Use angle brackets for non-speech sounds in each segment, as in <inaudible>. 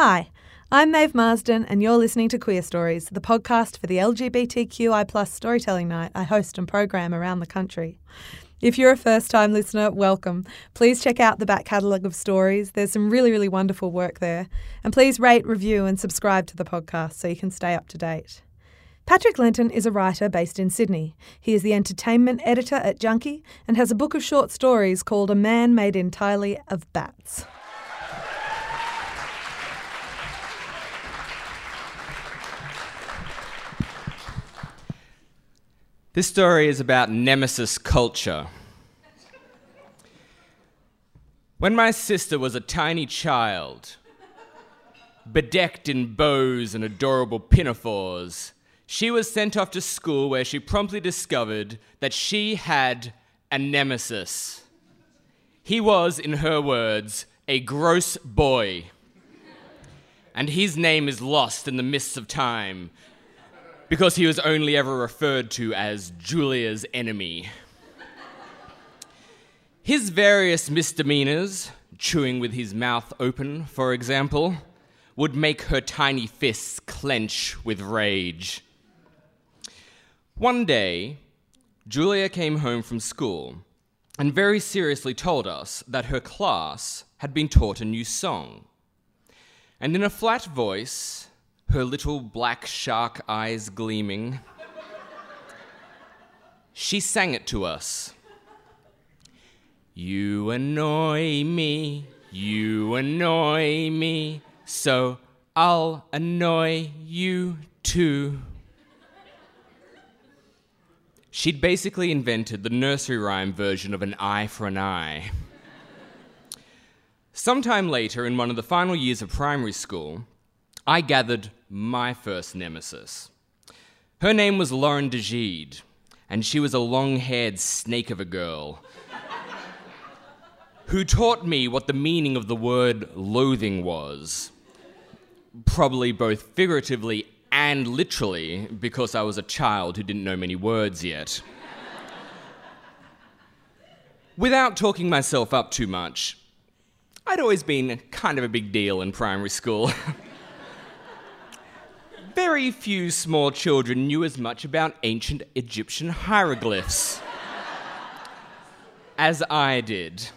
Hi, I'm Maeve Marsden, and you're listening to Queer Stories, the podcast for the LGBTQI storytelling night I host and program around the country. If you're a first time listener, welcome. Please check out the back catalogue of stories. There's some really, really wonderful work there. And please rate, review, and subscribe to the podcast so you can stay up to date. Patrick Lenton is a writer based in Sydney. He is the entertainment editor at Junkee and has a book of short stories called A Man Made Entirely of Bats. This story is about nemesis culture. When my sister was a tiny child, bedecked in bows and adorable pinafores, she was sent off to school where she promptly discovered that she had a nemesis. He was, in her words, a gross boy. And his name is lost in the mists of time because he was only ever referred to as Julia's enemy. His various misdemeanors, chewing with his mouth open, for example, would make her tiny fists clench with rage. One day, Julia came home from school and very seriously told us that her class had been taught a new song. And in a flat voice, her little black shark eyes gleaming. She sang it to us. You annoy me, you annoy me, so I'll annoy you too. She'd basically invented the nursery rhyme version of an eye for an eye. Sometime later, in one of the final years of primary school, I gathered my first nemesis. Her name was Lauren DeGide, and she was a long haired snake of a girl who taught me what the meaning of the word loathing was. Probably both figuratively and literally, because I was a child who didn't know many words yet. Without talking myself up too much, I'd always been kind of a big deal in primary school. <laughs> very few small children knew as much about ancient Egyptian hieroglyphs <laughs> as I did.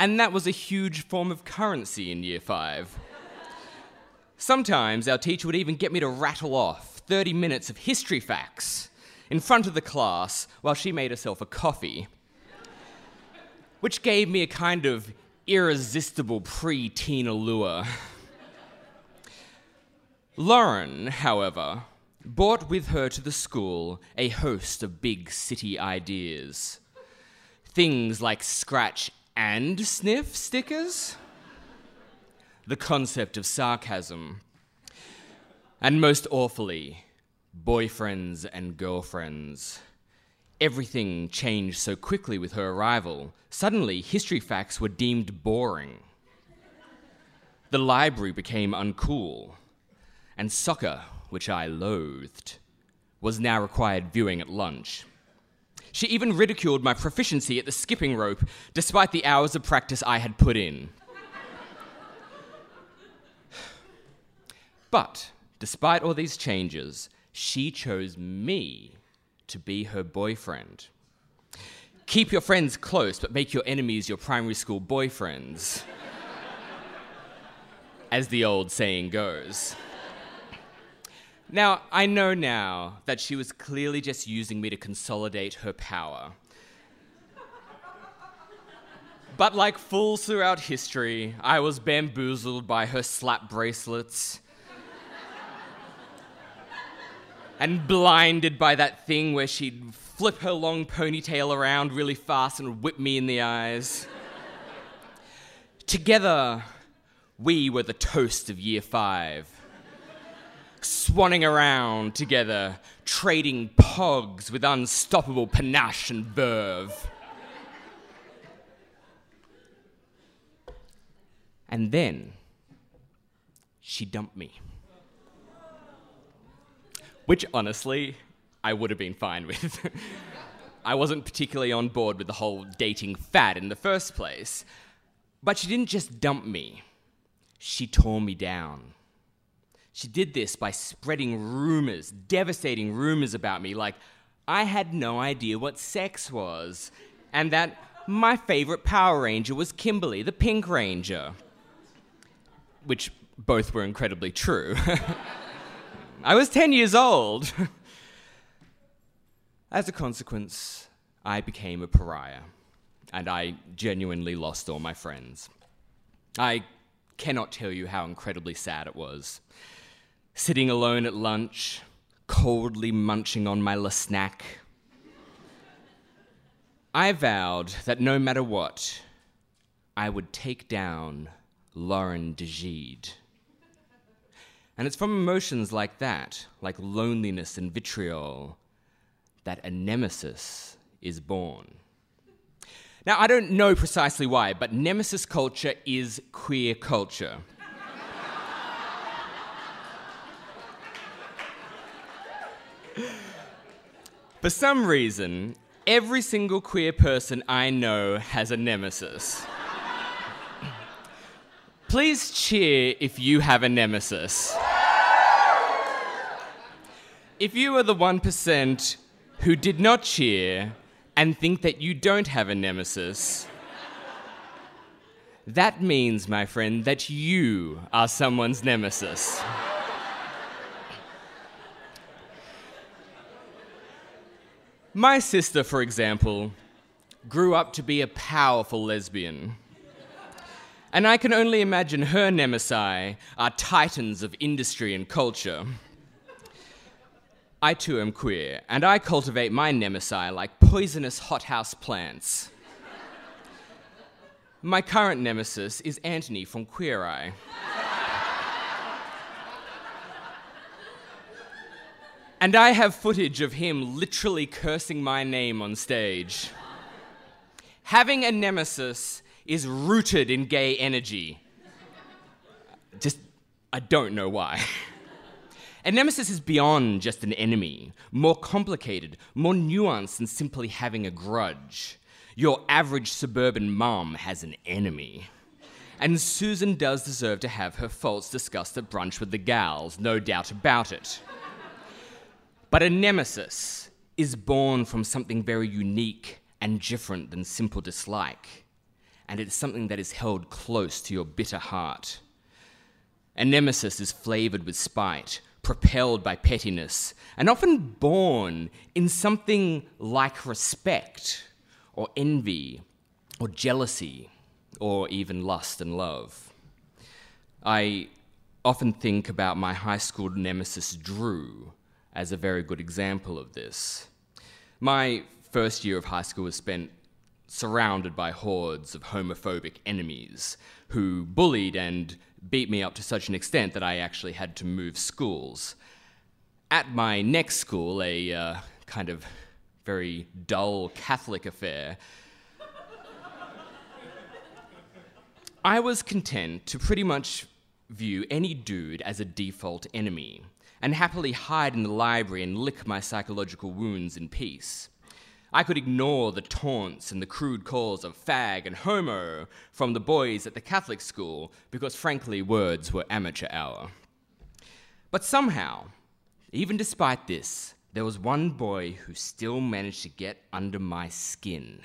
And that was a huge form of currency in year five. Sometimes our teacher would even get me to rattle off 30 minutes of history facts in front of the class while she made herself a coffee, which gave me a kind of irresistible pre teen allure. Lauren, however, brought with her to the school a host of big city ideas. Things like scratch and sniff stickers, the concept of sarcasm, and most awfully, boyfriends and girlfriends. Everything changed so quickly with her arrival. Suddenly, history facts were deemed boring. The library became uncool and soccer, which I loathed, was now required viewing at lunch. She even ridiculed my proficiency at the skipping rope, despite the hours of practice I had put in. <sighs> but, despite all these changes, she chose me to be her boyfriend. Keep your friends close, but make your enemies your primary school boyfriends. <laughs> As the old saying goes. Now, I know now that she was clearly just using me to consolidate her power. But like fools throughout history, I was bamboozled by her slap bracelets. and blinded by that thing where she'd flip her long ponytail around really fast and whip me in the eyes. Together, we were the toast of year five swanning around together, trading pogs with unstoppable panache and verve. And then she dumped me. Which honestly, I would have been fine with. <laughs> I wasn't particularly on board with the whole dating fad in the first place. But she didn't just dump me, she tore me down. She did this by spreading rumors, devastating rumors about me, like I had no idea what sex was, and that my favorite Power Ranger was Kimberly, the Pink Ranger. Which both were incredibly true. <laughs> I was 10 years old. <laughs> As a consequence, I became a pariah, and I genuinely lost all my friends. I cannot tell you how incredibly sad it was. Sitting alone at lunch, coldly munching on my Le Snak. I vowed that no matter what, I would take down Lauren de. And it's from emotions like that, like loneliness and vitriol, that a nemesis is born. Now, I don't know precisely why, but nemesis culture is queer culture. For some reason, every single queer person I know has a nemesis. <clears throat> Please cheer if you have a nemesis. If you are the 1% who did not cheer and think that you don't have a nemesis, that means, my friend, that you are someone's nemesis. My sister, for example, grew up to be a powerful lesbian. And I can only imagine her nemesis are titans of industry and culture. I too am queer, and I cultivate my nemesis like poisonous hothouse plants. My current nemesis is Antoni from Queer Eye. And I have footage of him literally cursing my name on stage. Having a nemesis is rooted in gay energy. Just, I don't know why. A nemesis is beyond just an enemy, more complicated, more nuanced than simply having a grudge. Your average suburban mum has an enemy. And Susan does deserve to have her faults discussed at brunch with the gals, no doubt about it. But a nemesis is born from something very unique and different than simple dislike, and it's something that is held close to your bitter heart. A nemesis is flavored with spite, propelled by pettiness, and often born in something like respect, or envy, or jealousy, or even lust and love. I often think about my high school nemesis, Drew, as a very good example of this. My first year of high school was spent surrounded by hordes of homophobic enemies who bullied and beat me up to such an extent that I actually had to move schools. At my next school, a uh, kind of very dull Catholic affair, I was content to pretty much view any dude as a default enemy and happily hide in the library and lick my psychological wounds in peace. I could ignore the taunts and the crude calls of fag and homo from the boys at the Catholic school because, frankly, words were amateur hour. But somehow, even despite this, there was one boy who still managed to get under my skin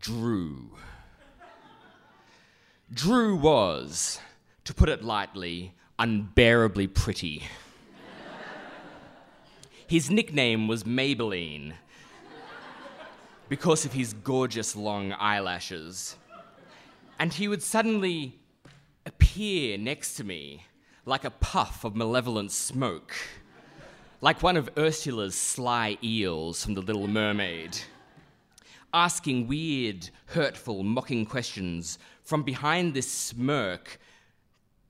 Drew. Drew was, to put it lightly, unbearably pretty. his nickname was Maybelline because of his gorgeous long eyelashes. And he would suddenly appear next to me like a puff of malevolent smoke, like one of Ursula's sly eels from The Little Mermaid, asking weird, hurtful, mocking questions from behind this smirk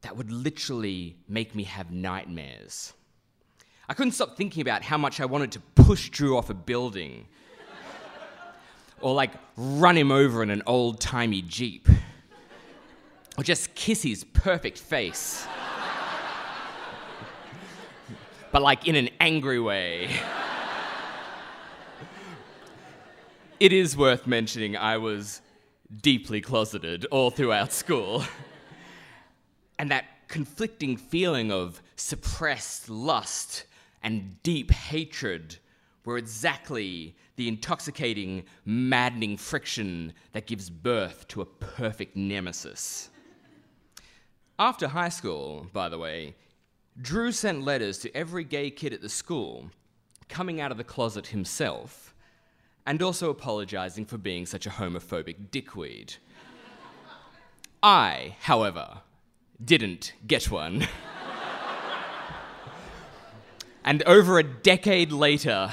that would literally make me have nightmares. I couldn't stop thinking about how much I wanted to push Drew off a building <laughs> or like run him over in an old timey Jeep or just kiss his perfect face. <laughs> but like in an angry way. <laughs> it is worth mentioning I was deeply closeted all throughout school. And that conflicting feeling of suppressed lust and deep hatred were exactly the intoxicating, maddening friction that gives birth to a perfect nemesis. After high school, by the way, Drew sent letters to every gay kid at the school, coming out of the closet himself, and also apologizing for being such a homophobic dickweed. I, however, didn't get one. and over a decade later,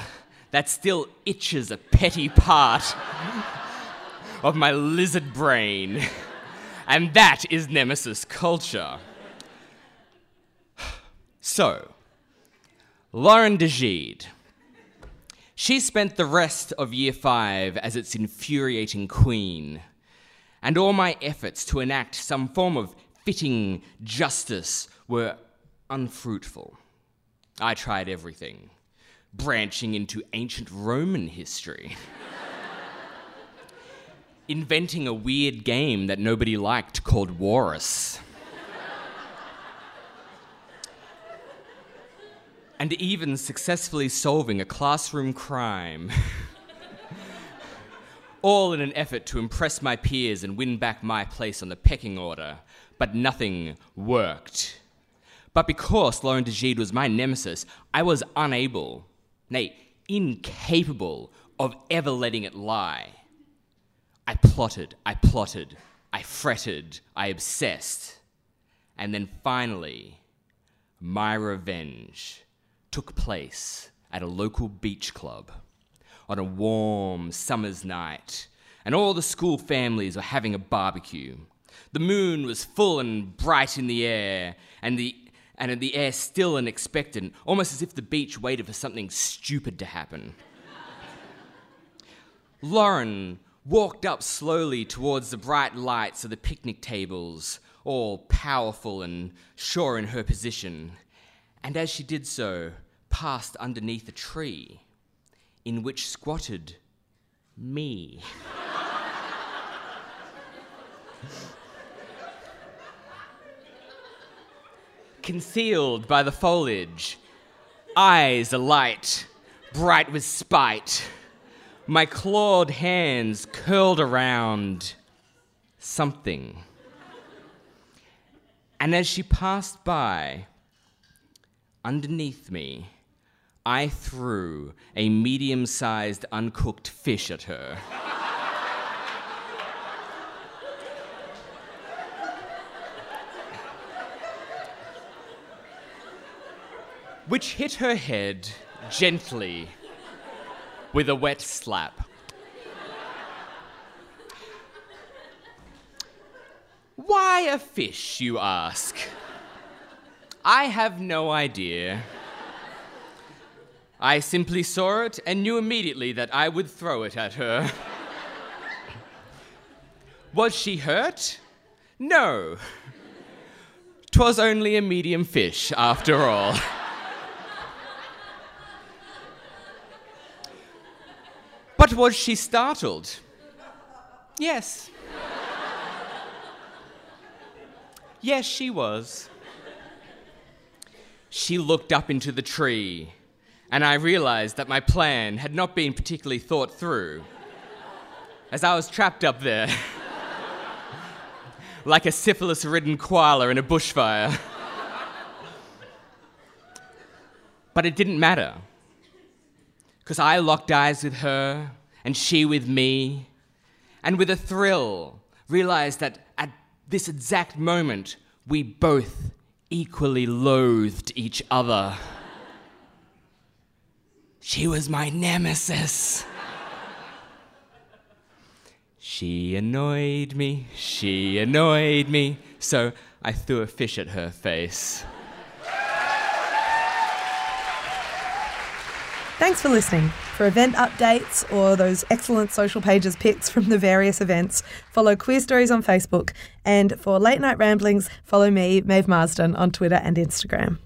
that still itches a petty part of my lizard brain. And that is Nemesis culture. So, Lauren de Gide. She spent the rest of year five as its infuriating queen, and all my efforts to enact some form of fitting justice were unfruitful. I tried everything, branching into ancient Roman history. <laughs> Inventing a weird game that nobody liked called Warus. <laughs> and even successfully solving a classroom crime. <laughs> All in an effort to impress my peers and win back my place on the pecking order. But nothing worked. But because Lauren de was my nemesis, I was unable, nay, incapable of ever letting it lie. I plotted, I plotted, I fretted, I obsessed. And then finally, my revenge took place at a local beach club on a warm summer's night, and all the school families were having a barbecue. The moon was full and bright in the air, and the and in the air still and expectant, almost as if the beach waited for something stupid to happen. Lauren walked up slowly towards the bright lights of the picnic tables, all powerful and sure in her position and as she did so, passed underneath a tree in which squatted me. Concealed by the foliage, eyes alight, bright with spite, my clawed hands curled around something. And as she passed by, underneath me, I threw a medium sized uncooked fish at her. Which hit her head gently with a wet slap. Why a fish, you ask? I have no idea. I simply saw it and knew immediately that I would throw it at her. Was she hurt? No. Twas only a medium fish, after all. But was she startled? Yes. Yes, she was. She looked up into the tree, and I realized that my plan had not been particularly thought through. As I was trapped up there, <laughs> like a syphilis ridden koala in a bushfire. but it didn't matter, because I locked eyes with her, and she with me, and with a thrill, realized that at this exact moment, we both equally loathed each other. She was my nemesis. She annoyed me, she annoyed me, so I threw a fish at her face. Thanks for listening. For event updates or those excellent social pages pics from the various events, follow Queer Stories on Facebook. And for late night ramblings, follow me, Maeve Marsden, on Twitter and Instagram.